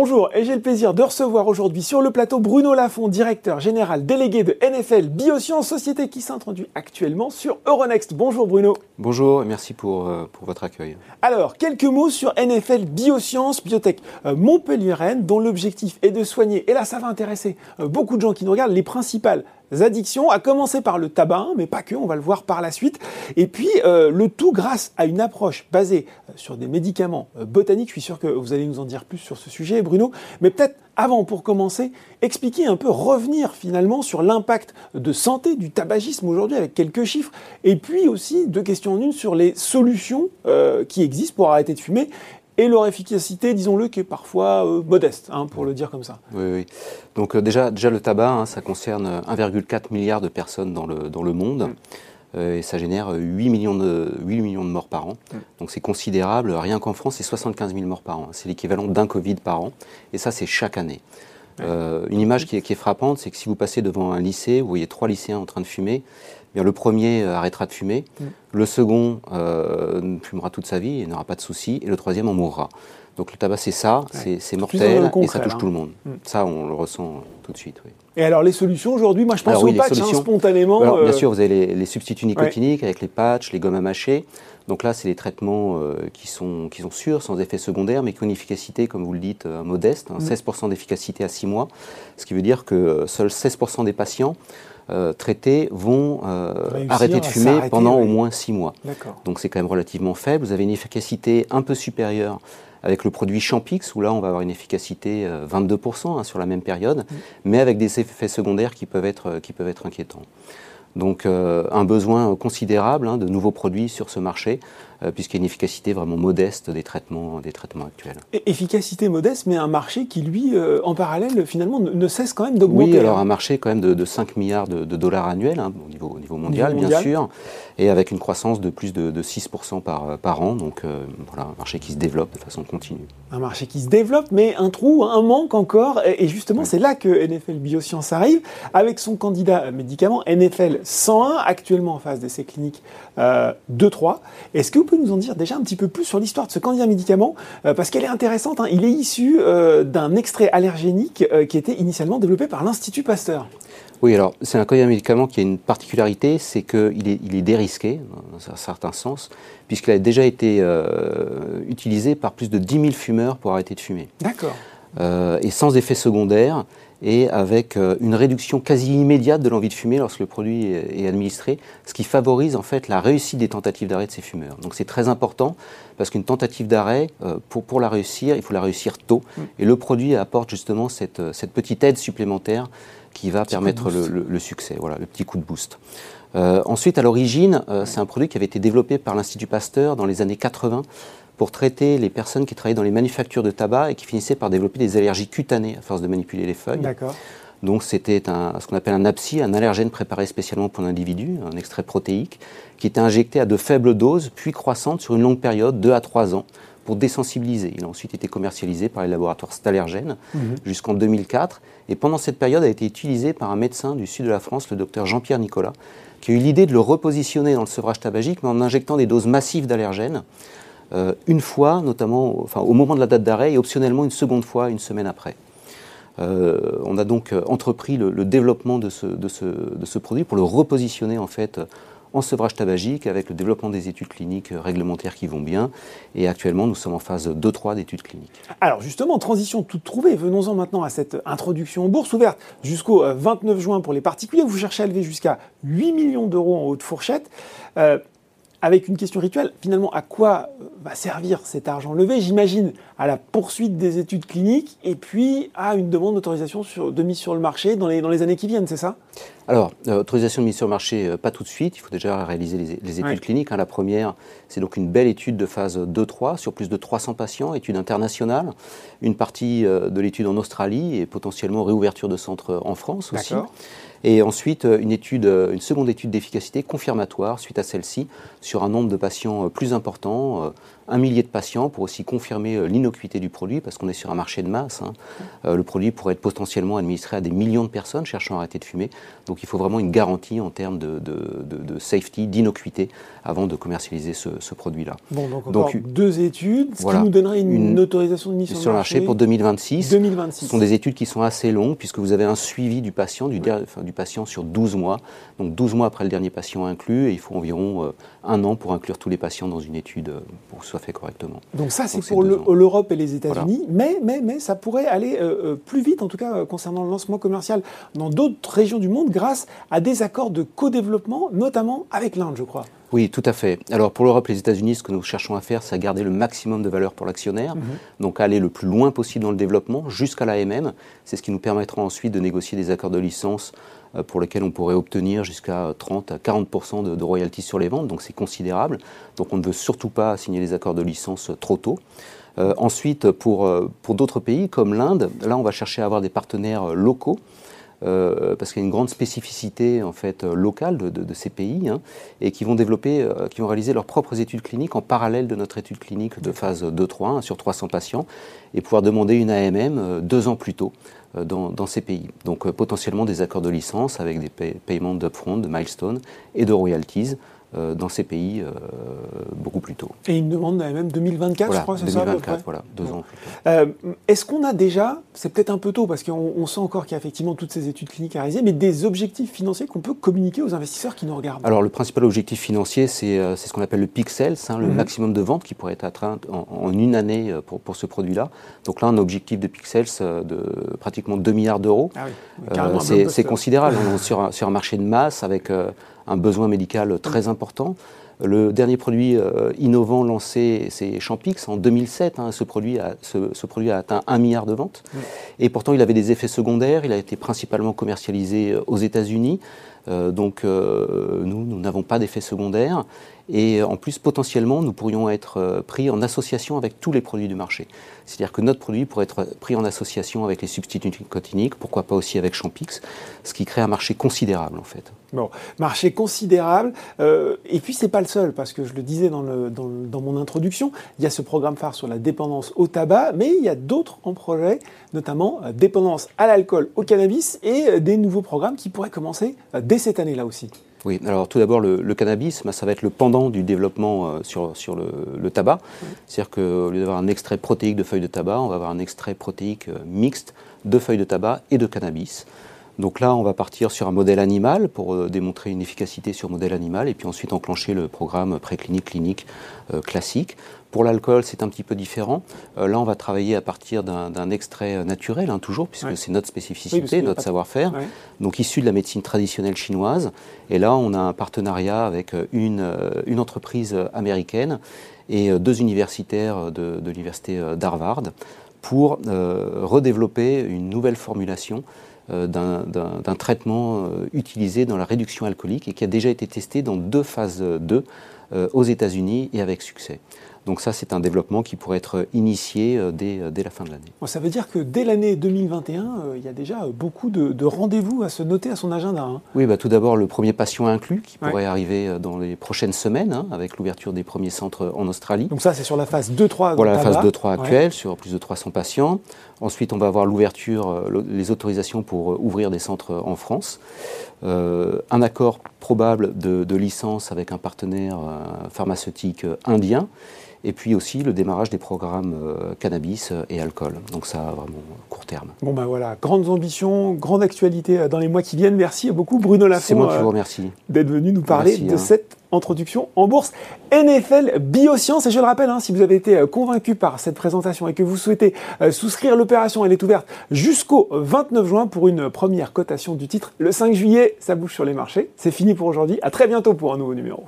Bonjour, et j'ai le plaisir de recevoir aujourd'hui sur le plateau Bruno Lafont, directeur général délégué de NFL Biosciences, société qui s'introduit actuellement sur Euronext. Bonjour Bruno. Bonjour et merci pour, euh, pour votre accueil. Alors, quelques mots sur NFL Biosciences, biotech euh, montpelliéraine, dont l'objectif est de soigner, et là ça va intéresser euh, beaucoup de gens qui nous regardent, les principales addictions, à commencer par le tabac, hein, mais pas que, on va le voir par la suite. Et puis euh, le tout grâce à une approche basée sur des médicaments euh, botaniques. Je suis sûr que vous allez nous en dire plus sur ce sujet, Bruno. Mais peut-être avant, pour commencer, expliquer un peu, revenir finalement sur l'impact de santé du tabagisme aujourd'hui avec quelques chiffres. Et puis aussi deux questions en une sur les solutions qui existent pour arrêter de fumer et leur efficacité, disons-le, qui est parfois euh, modeste, hein, pour le dire comme ça. Oui, oui. Donc euh, déjà, déjà le tabac, hein, ça concerne 1,4 milliard de personnes dans le, dans le monde. Mm. Euh, et ça génère 8 millions de, 8 millions de morts par an. Donc c'est considérable. Rien qu'en France, c'est 75 000 morts par an. C'est l'équivalent d'un Covid par an. Et ça, c'est chaque année. une image qui est, qui est frappante, c'est que si vous passez devant un lycée, vous voyez trois lycéens en train de fumer, bien, le premier euh, arrêtera de fumer, le second euh, fumera toute sa vie et n'aura pas de soucis, et le troisième en mourra. Donc le tabac, c'est ça, c'est mortel et ça touche tout le monde. Mm. Ça, on le ressent euh, tout de suite. Oui. Et alors les solutions aujourd'hui, moi je pense aux patchs hein, spontanément. Alors, Bien sûr, vous avez les, substituts nicotiniques avec les patchs, les gommes à mâcher. Donc là, c'est des traitements qui, sont, qui sont sûrs, sans effet secondaire, mais qui ont une efficacité, comme vous le dites, modeste, 16% mm. d'efficacité à 6 mois, ce qui veut dire que seuls 16% des patients euh, traités vont euh, arrêter de fumer pendant au moins 6 mois. Donc c'est quand même relativement faible. Vous avez une efficacité un peu supérieure avec le produit Champix, où là on va avoir une efficacité 22% euh, hein, sur la même période, mm. mais avec des effets secondaires qui peuvent être, qui peuvent être inquiétants. Donc un besoin considérable hein, de nouveaux produits sur ce marché. Euh, puisqu'il y a une efficacité vraiment modeste des traitements, des traitements actuels. efficacité modeste, mais un marché qui, lui, euh, en parallèle, finalement, ne, cesse quand même d'augmenter. Oui, alors hein. un marché quand même de, 5 milliards de, dollars annuels, hein, au, niveau, au niveau mondial, bien sûr, et avec une croissance de plus de, 6% par, par an. Donc euh, voilà, un marché qui se développe de façon continue. Un marché qui se développe, mais un trou, un manque encore. Et justement, c'est là que NFL Bioscience arrive, avec son candidat médicament NFL 101, actuellement en phase d'essai clinique 2-3. Est-ce que vous pouvez nous en dire déjà un petit peu plus sur l'histoire de ce candidat médicament euh, Parce qu'elle est intéressante. Hein. Il est issu euh, d'un extrait allergénique euh, qui était initialement développé par l'Institut Pasteur. Oui, alors c'est un candidat médicament qui a une particularité, c'est qu'il est, il est dérisqué, dans un certain sens, puisqu'il a déjà été utilisé par plus de 10 000 fumeurs pour arrêter de fumer. D'accord. Et sans effet secondaire et avec euh, une réduction quasi immédiate de l'envie de fumer lorsque le produit est administré, ce qui favorise en fait la réussite des tentatives d'arrêt de ces fumeurs. Donc c'est très important parce qu'une tentative d'arrêt, euh, pour, pour la réussir, il faut la réussir tôt. Mm. Et le produit apporte justement cette, euh, cette petite aide supplémentaire qui va permettre le, le, succès, voilà, le petit coup de boost. Euh, ensuite, à l'origine, c'est un produit qui avait été développé par l'Institut Pasteur dans les années 80 pour traiter les personnes qui travaillaient dans les manufactures de tabac et qui finissaient par développer des allergies cutanées à force de manipuler les feuilles. D'accord. Donc c'était ce qu'on appelle un APSI, un allergène préparé spécialement pour l'individu, un extrait protéique, qui était injecté à de faibles doses, puis croissantes sur une longue période, 2 à 3 ans, pour désensibiliser. Il a ensuite été commercialisé par les laboratoires Stalergène mhm. jusqu'en 2004. Et pendant cette période, a été utilisé par un médecin du sud de la France, le docteur Jean-Pierre Nicolas, qui a eu l'idée de le repositionner dans le sevrage tabagique, mais en injectant des doses massives d'allergènes euh, une fois, notamment enfin, au moment de la date d'arrêt, et optionnellement une seconde fois une semaine après. Euh, on a donc euh, entrepris le, développement de ce, produit pour le repositionner en fait en sevrage tabagique avec le développement des études cliniques réglementaires qui vont bien. Et actuellement, nous sommes en phase 2-3 d'études cliniques. Alors justement, transition toute trouvée, venons-en maintenant à cette introduction en bourse ouverte jusqu'au 29 juin pour les particuliers. Vous cherchez à lever jusqu'à 8 millions d'euros en haute fourchette avec une question rituelle, finalement, à quoi euh, va servir cet argent levé J'imagine à la poursuite des études cliniques et puis à une demande d'autorisation de mise sur le marché dans les, dans les années qui viennent, c'est ça? Alors, euh, autorisation de mise sur le marché, euh, pas tout de suite. Il faut déjà réaliser les, études cliniques. Hein. La première, c'est donc une belle étude de phase 2-3 sur plus de 300 patients, étude internationale. Une partie de l'étude en Australie et potentiellement réouverture de centres en France aussi. Et ensuite, euh, euh, une seconde étude d'efficacité confirmatoire suite à celle-ci sur un nombre de patients euh, plus important, un millier de patients pour aussi confirmer euh, l'innocuité du produit, parce qu'on est sur un marché de masse. Hein. Euh, le produit pourrait être potentiellement administré à des millions de personnes cherchant à arrêter de fumer. Donc il faut vraiment une garantie en termes de, safety, d'innocuité, avant de commercialiser ce, produit-là. Bon, donc, donc deux études, ce qui nous donnerait une, autorisation de mise sur, le marché, pour 2026. 2026. Ce sont des études qui sont assez longues, puisque vous avez un suivi du patient, du, du patient sur 12 mois. Donc 12 mois après le dernier patient inclus, et il faut environ euh, un an pour inclure tous les patients dans une étude pour que ce fait correctement. Donc ça, c'est pour l'Europe et les États-Unis, mais, mais, mais ça pourrait aller euh, euh, plus vite, en tout cas concernant le lancement commercial dans d'autres régions du monde, grâce à des accords de co-développement, notamment avec l'Inde, je crois. Oui, tout à fait. Alors pour l'Europe et les États-Unis, ce que nous cherchons à faire, c'est à garder le maximum de valeur pour l'actionnaire, mhm. donc aller le plus loin possible dans le développement, jusqu'à l'AMM. C'est ce qui nous permettra ensuite de négocier des accords de licence euh, pour lesquels on pourrait obtenir jusqu'à 30 à 40 de, de royalties sur les ventes, donc c'est considérable. Donc on ne veut surtout pas signer les accords de licence trop tôt. Euh, ensuite, pour, euh, pour d'autres pays comme l'Inde, là on va chercher à avoir des partenaires locaux euh, parce qu'il y a une grande spécificité en fait euh, locale de, ces pays, hein, et qui vont développer, euh, qui vont réaliser leurs propres études cliniques en parallèle de notre étude clinique de phase 2-3 hein, sur 300 patients, et pouvoir demander une AMM deux ans plus tôt. Dans, dans, ces pays. Donc potentiellement des accords de licence avec des paiements d'upfront, de milestones et de royalties dans ces pays euh, beaucoup plus tôt. Et une demande même 2024, je crois, c'est ça 2024, voilà, deux ans plus tôt. Euh, est-ce qu'on a déjà, c'est peut-être un peu tôt parce qu'on sent encore qu'il y a effectivement toutes ces études cliniques à réaliser, mais des objectifs financiers qu'on peut communiquer aux investisseurs qui nous regardent? Alors le principal objectif financier, c'est ce qu'on appelle le peak sales, hein, le mhm. maximum de ventes qui pourrait être atteint en, une année pour, pour ce produit-là. Donc là, un objectif de peak sales de pratiquement 2 milliards d'euros. Ah oui, c'est considérable. on est sur, sur, un marché de masse avec un besoin médical très important. Le dernier produit euh, innovant lancé, c'est Champix en 2007. Hein. ce, produit a, ce, produit a atteint un milliard de ventes. Et pourtant, il avait des effets secondaires. Il a été principalement commercialisé euh, aux États-Unis. Euh, donc, nous, nous n'avons pas d'effets secondaires. Et en plus, potentiellement, nous pourrions être pris en association avec tous les produits du marché. C'est-à-dire que notre produit pourrait être pris en association avec les substituts nicotiniques, pourquoi pas aussi avec Champix, ce qui crée un marché considérable en fait. Bon, marché considérable. Euh, et puis c'est pas le seul, parce que je le disais dans, mon introduction, il y a ce programme phare sur la dépendance au tabac, mais il y a d'autres en projet, notamment euh, dépendance à l'alcool, au cannabis, et euh, des nouveaux programmes qui pourraient commencer dès cette année-là aussi. Oui, alors tout d'abord, le, cannabis, ça va être le pendant du développement euh, sur, sur le, tabac. C'est-à-dire qu'au lieu d'avoir un extrait protéique de feuilles de tabac, on va avoir un extrait protéique euh, mixte de feuilles de tabac et de cannabis. Donc là, on va partir sur un modèle animal pour euh, démontrer une efficacité sur modèle animal et puis ensuite enclencher le programme préclinique clinique classique. Pour l'alcool, c'est un petit peu différent. Euh, là, on va travailler à partir d'un extrait naturel, hein, toujours, puisque c'est notre spécificité, notre savoir-faire, donc issu de la médecine traditionnelle chinoise. Et là, on a un partenariat avec euh, une, euh, une entreprise américaine et deux universitaires de, de l'université d'Harvard pour redévelopper une nouvelle formulation d'un traitement utilisé dans la réduction alcoolique et qui a déjà été testé dans deux phases 2 aux États-Unis et avec succès. Donc ça, c'est un développement qui pourrait être initié euh, euh, dès, la fin de l'année. Ça veut dire que dès l'année 2021, euh, il y a déjà beaucoup de, rendez-vous à se noter à son agenda. Hein. Oui, bah, tout d'abord le premier patient inclus qui pourrait arriver dans les prochaines semaines hein, avec l'ouverture des premiers centres en Australie. Donc ça, c'est sur la phase 2-3 Voilà la phase 2-3 actuelle, sur plus de 300 patients. Ensuite, on va avoir l'ouverture, les autorisations pour ouvrir des centres en France. un accord probable de, licence avec un partenaire pharmaceutique indien et puis aussi le démarrage des programmes euh, cannabis euh, et alcool. Donc ça, vraiment court terme. Bon ben voilà, grandes ambitions, grande actualité euh, dans les mois qui viennent. Merci beaucoup Bruno Lafont. C'est moi qui vous remercie. D'être venu nous parler de hein. cette introduction en bourse NFL Biosciences. Et je le rappelle, hein, si vous avez été convaincu par cette présentation et que vous souhaitez souscrire l'opération, elle est ouverte jusqu'au 29 juin pour une première cotation du titre. Le 5 juillet, ça bouge sur les marchés. C'est fini pour aujourd'hui. À très bientôt pour un nouveau numéro.